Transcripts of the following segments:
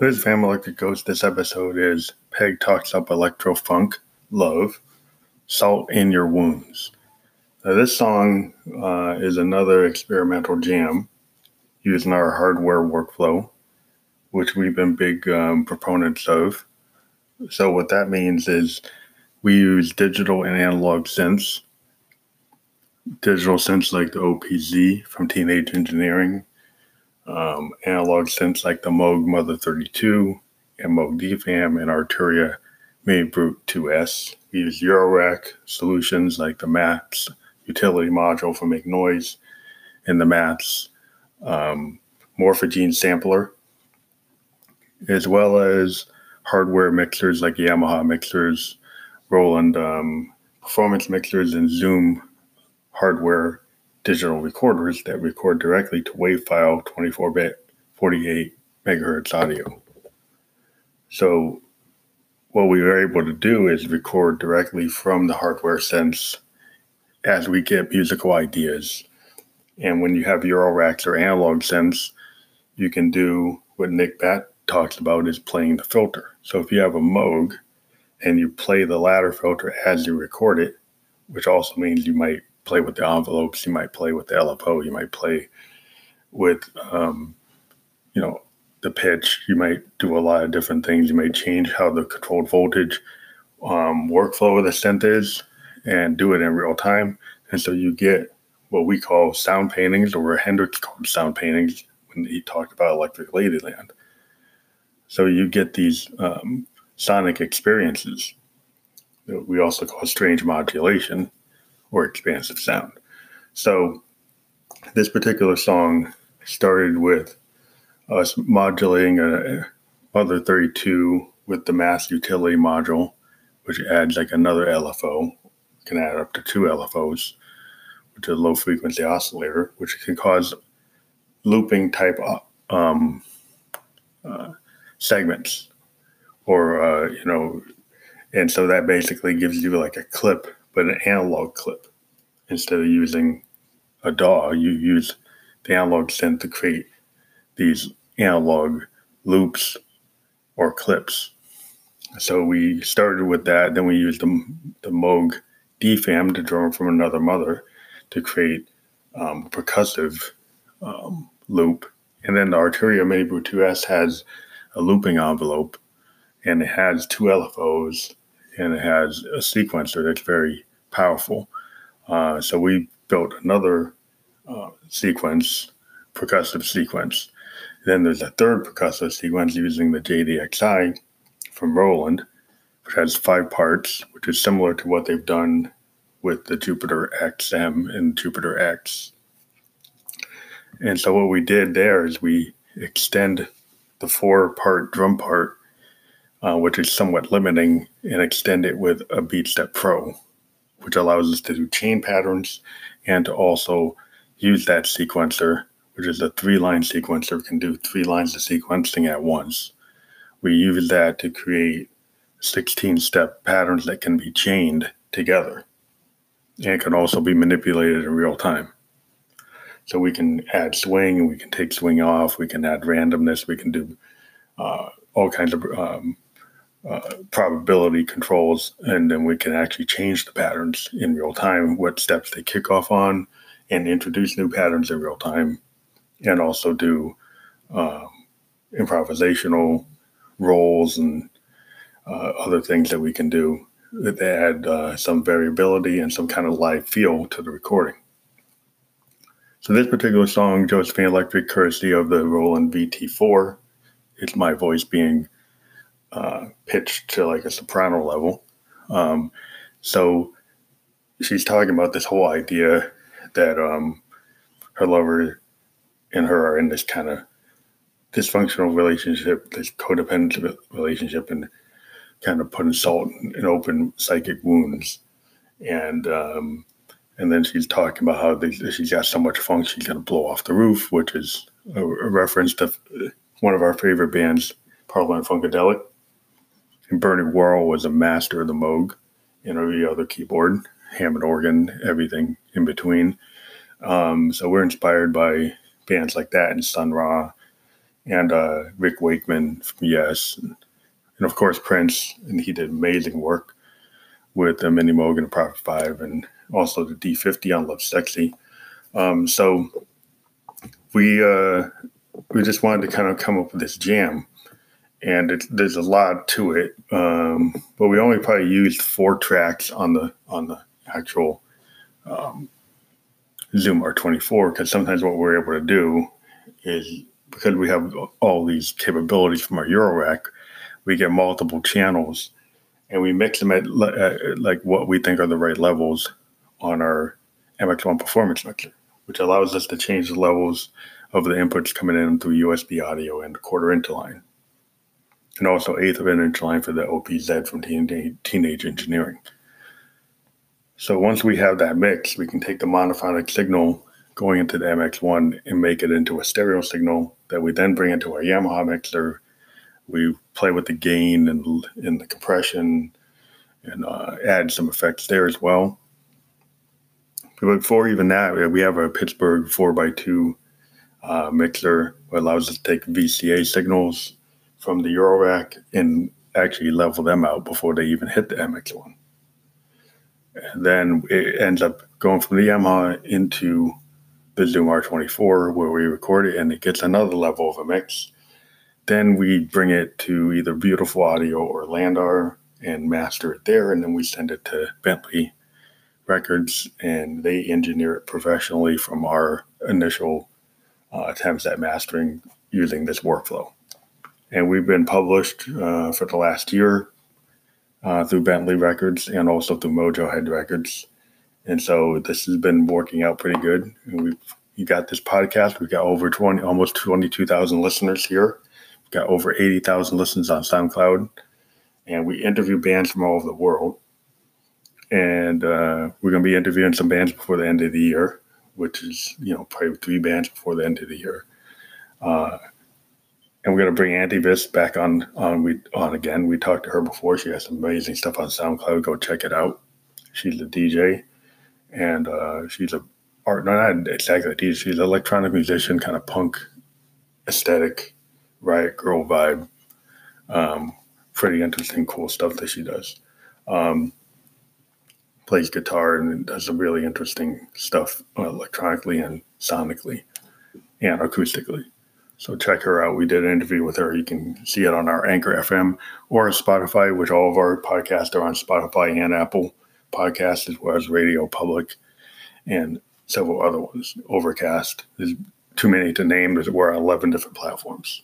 What is Family Electric Ghost? This episode is Peg Talks Up Electro Funk, Love, Salt in Your Wounds. Now, this song uh, is another experimental jam using our hardware workflow, which we've been big um, proponents of. So, what that means is we use digital and analog synths. Digital synths like the OPZ from Teenage Engineering, um, analog synths like the Moog Mother 32 and Moog DFAM and Arturia Mini Brute 2S. We use Eurorack solutions like the MATHS utility module for make noise and the MAPS um, Morphagene sampler, as well as hardware mixers like Yamaha mixers, Roland um, performance mixers, and Zoom hardware digital recorders that record directly to WAV file 24 bit 48 megahertz audio. So, what we were able to do is record directly from the hardware synths as we get musical ideas. And when you have Euroracks or analog synths, you can do what Nick Batt talks about is playing the filter. So if you have a Moog and you play the ladder filter as you record it, which also means you might play with the envelopes, you might play with the LFO, you might play with, um, you know, the pitch. You might do a lot of different things. You may change how the controlled voltage um, workflow of the synth is and do it in real time. And so you get what we call sound paintings, or Hendrix called sound paintings when he talked about Electric Ladyland. So you get these um, sonic experiences that we also call strange modulation or expansive sound. So this particular song started with us modulating a Mother 32 with the MATHS utility module, which adds like another LFO, can add up to two LFOs, which is a low frequency oscillator, which can cause looping type um, uh, segments, or uh, you know, and so that basically gives you like a clip but an analog clip. Instead of using a DAW, you use the analog synth to create these analog loops or clips. So we started with that. Then we used the, the Moog DFAM to draw from another mother to create um, percussive um, loop. And then the Arturia Mini Brute 2S has a looping envelope and it has two LFOs and it has a sequencer that's very powerful. Uh, so we built another uh, sequence, percussive sequence. Then there's a third percussive sequence using the JDXI from Roland, which has five parts, which is similar to what they've done with the Jupiter XM and Jupiter X. And so what we did there is we extend the four part drum part uh, which is somewhat limiting, and extend it with a BeatStep Pro, which allows us to do chain patterns and to also use that sequencer, which is a three line sequencer, we can do three lines of sequencing at once. We use that to create 16 step patterns that can be chained together and can also be manipulated in real time. So we can add swing, we can take swing off, we can add randomness, we can do uh, all kinds of um, uh, probability controls, and then we can actually change the patterns in real time, what steps they kick off on, and introduce new patterns in real time, and also do um, improvisational roles and uh, other things that we can do that add uh, some variability and some kind of live feel to the recording. So this particular song, Josephine Electric, courtesy of the Roland VT4, it's my voice being uh, pitched to like a soprano level. Um, so she's talking about this whole idea that um, her lover and her are in this kind of dysfunctional relationship, this codependent relationship, and kind of putting salt in open psychic wounds. And um, and then she's talking about how they, she's got so much funk she's going to blow off the roof, which is a, a reference to one of our favorite bands, Parliament Funkadelic. And Bernie Worrell was a master of the Moog and every other keyboard, Hammond organ, everything in between. Um, so we're inspired by bands like that and Sun Ra and uh, Rick Wakeman from Yes, and, and, of course Prince, and he did amazing work with the Mini Moog and the Prophet Five, and also the D50 on Lovesexy. Um, so we uh, we just wanted to kind of come up with this jam, and it, there's a lot to it. Um, but we only probably used four tracks on the on the actual um, Zoom R24 because sometimes what we're able to do is because we have all these capabilities from our Eurorack, we get multiple channels and we mix them at, at like what we think are the right levels on our MX1 performance mixer, which allows us to change the levels of the inputs coming in through USB audio and quarter inch line, and also eighth of an inch line for the OPZ from Teenage Engineering. So once we have that mix, we can take the monophonic signal going into the MX1 and make it into a stereo signal that we then bring into our Yamaha mixer. We play with the gain and, and the compression and uh, add some effects there as well. But before even that, we have a Pittsburgh 4x2 uh, mixer that allows us to take VCA signals from the Eurorack and actually level them out before they even hit the MX1. And then it ends up going from the Yamaha into the Zoom R24 where we record it and it gets another level of a mix. Then we bring it to either Beautiful Audio or LANDR and master it there. And then we send it to Bentley Records and they engineer it professionally from our initial uh, attempts at mastering using this workflow. And we've been published uh, for the last year uh, through Bentley Records and also through Mojo Head Records. And so this has been working out pretty good. We've you got this podcast. We've got over 20, almost 22,000 listeners here. We've got over 80,000 listens on SoundCloud. And we interview bands from all over the world. And uh, we're going to be interviewing some bands before the end of the year, which is, you know, probably three bands before the end of the year. And we're going to bring Auntie Vis back on on we on again. We talked to her before. She has some amazing stuff on SoundCloud. Go check it out. She's a DJ, and uh, she's a art. No, not exactly a DJ. She's an electronic musician, kind of punk aesthetic, riot girl vibe. Um, pretty interesting, cool stuff that she does. Um, plays guitar and does some really interesting stuff electronically and sonically and acoustically. So check her out. We did an interview with her. You can see it on our Anchor FM or Spotify, which all of our podcasts are on Spotify and Apple Podcasts, as well as Radio Public and several other ones. Overcast. There's too many to name. We're on 11 different platforms.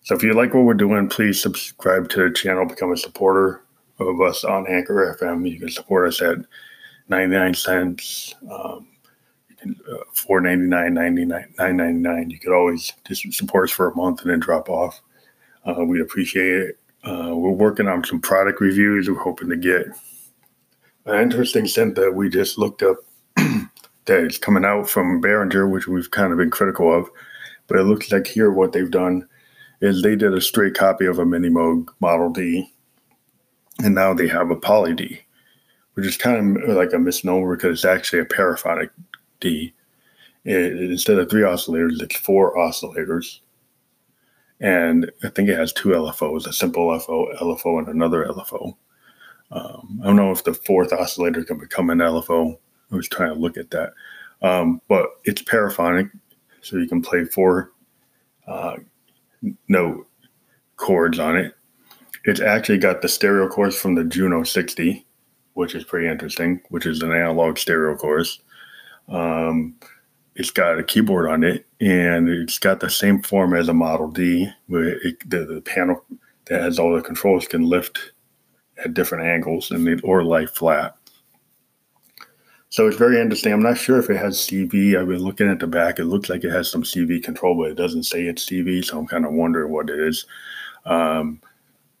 So if you like what we're doing, please subscribe to the channel, become a supporter of us on Anchor FM. You can support us at 99 cents. Um, uh, four ninety nine, ninety nine, nine ninety nine. You could always just support us for a month and then drop off. Uh, we'd appreciate it. Uh, we're working on some product reviews. We're hoping to get an interesting scent that we just looked up that is coming out from Behringer, which we've kind of been critical of. But it looks like here what they've done is they did a straight copy of a Mini Moog Model D, and now they have a Poly D, which is kind of like a misnomer because it's actually a paraphonic D. It, instead of three oscillators, it's four oscillators. And I think it has two LFOs, a simple LFO, LFO, and another LFO. Um, I don't know if the fourth oscillator can become an LFO. I was trying to look at that. Um, but it's paraphonic, so you can play four uh, note chords on it. It's actually got the stereo chorus from the Juno 60, which is pretty interesting, which is an analog stereo chorus. Um, it's got a keyboard on it, and it's got the same form as a Model D, where it, the, the panel that has all the controls can lift at different angles and it, or lie flat. So it's very interesting. I'm not sure if it has CV. I've been looking at the back. It looks like it has some CV control, but it doesn't say it's CV. So I'm kind of wondering what it is. Um,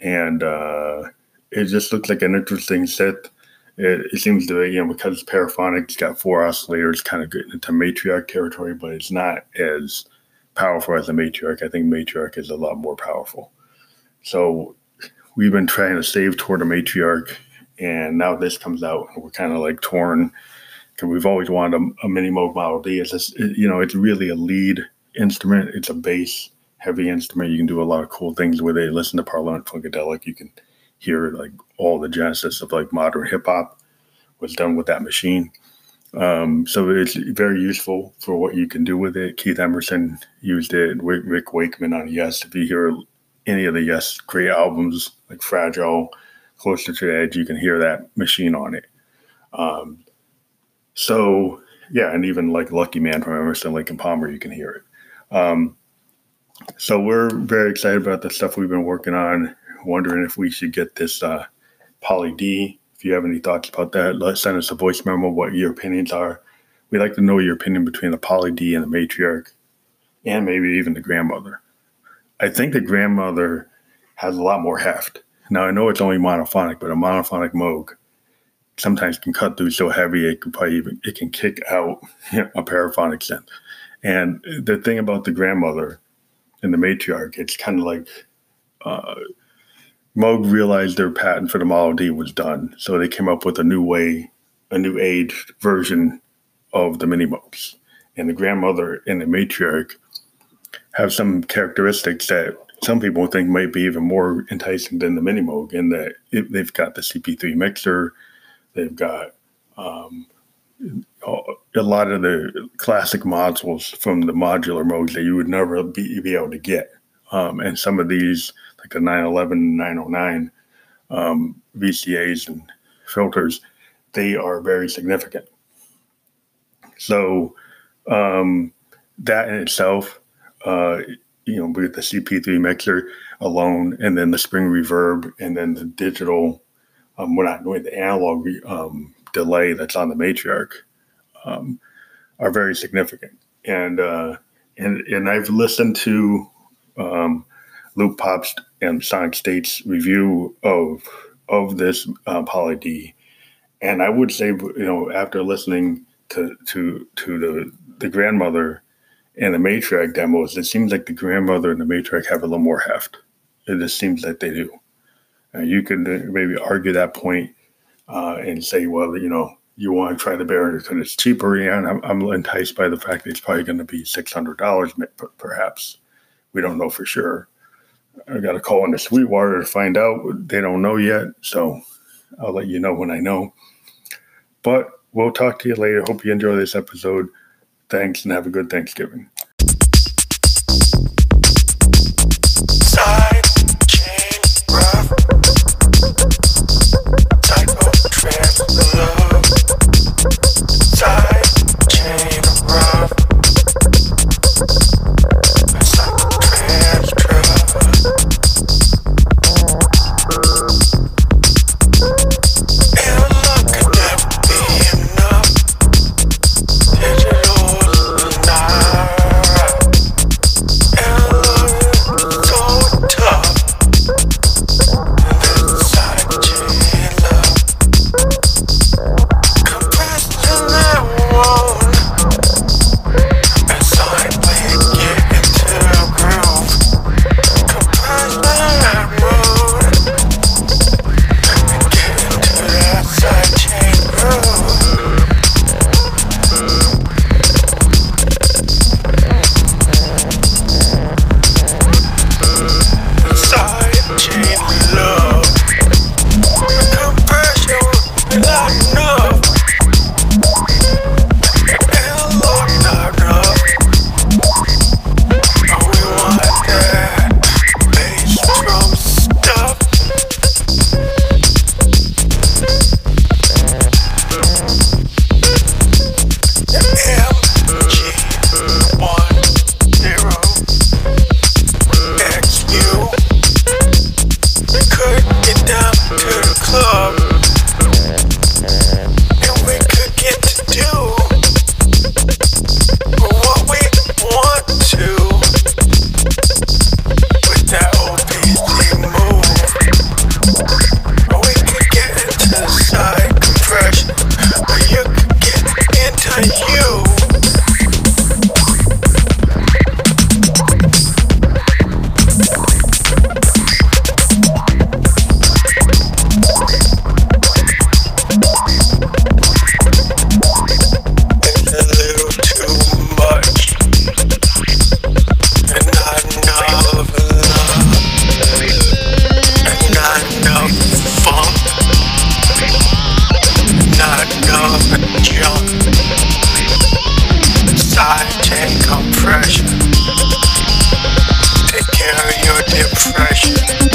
and uh, it just looks like an interesting set it, it seems to you know because it's paraphonic, it's got four oscillators, kind of getting into matriarch territory, but it's not as powerful as a matriarch. I think matriarch is a lot more powerful. So we've been trying to save toward a matriarch, and now this comes out, and we're kind of like torn because we've always wanted a, a Mini Moog Model D. It's just, it, you know, it's really a lead instrument. It's a bass heavy instrument. You can do a lot of cool things with it. Listen to Parliament Funkadelic. You can hear like all the genesis of like modern hip hop was done with that machine. Um, so it's very useful for what you can do with it. Keith Emerson used it. Rick Wakeman on Yes. If you hear any of the Yes great albums like Fragile, Closer to the Edge, you can hear that machine on it. Um, so yeah, and even like Lucky Man from Emerson, Lake and Palmer, you can hear it. Um, so we're very excited about the stuff we've been working on. Wondering if we should get this uh, Poly D if you have any thoughts about that, let send us a voice memo what your opinions are. We'd like to know your opinion between the poly D and the matriarch, and maybe even the grandmother. I think the grandmother has a lot more heft. Now I know it's only monophonic, but a monophonic Moog sometimes can cut through so heavy it can probably even it can kick out a paraphonic synth. And the thing about the grandmother and the matriarch, it's kind of like uh, Moog realized their patent for the Model D was done, so they came up with a new way, a new age version of the Mini Moogs. And the grandmother and the matriarch have some characteristics that some people think might be even more enticing than the Mini Moog, in that it, they've got the CP3 mixer, they've got um, a lot of the classic modules from the modular Moogs that you would never be, be able to get. Um, and some of these like the 911 909 um, VCAs and filters, they are very significant. So um, that in itself, uh, you know, with the CP3 mixer alone, and then the spring reverb, and then the digital, um, we're not doing the analog um, delay that's on the matriarch, um, are very significant. And uh, and and I've listened to um, Loopop's and Sonic State's review of of this uh, Poly D, and I would say, you know, after listening to to to the the grandmother and the matriarch demos, it seems like the grandmother and the matriarch have a little more heft. It just seems like they do. Uh, you could uh, maybe argue that point uh, and say, well, you know, you want to try the Behringer because it's cheaper. And I'm, I'm enticed by the fact that it's probably going to be six hundred dollars, perhaps. We don't know for sure. I got to call into Sweetwater to find out. They don't know yet, so I'll let you know when I know. But we'll talk to you later. Hope you enjoy this episode. Thanks and have a good Thanksgiving. Take compression. Take care of your depression.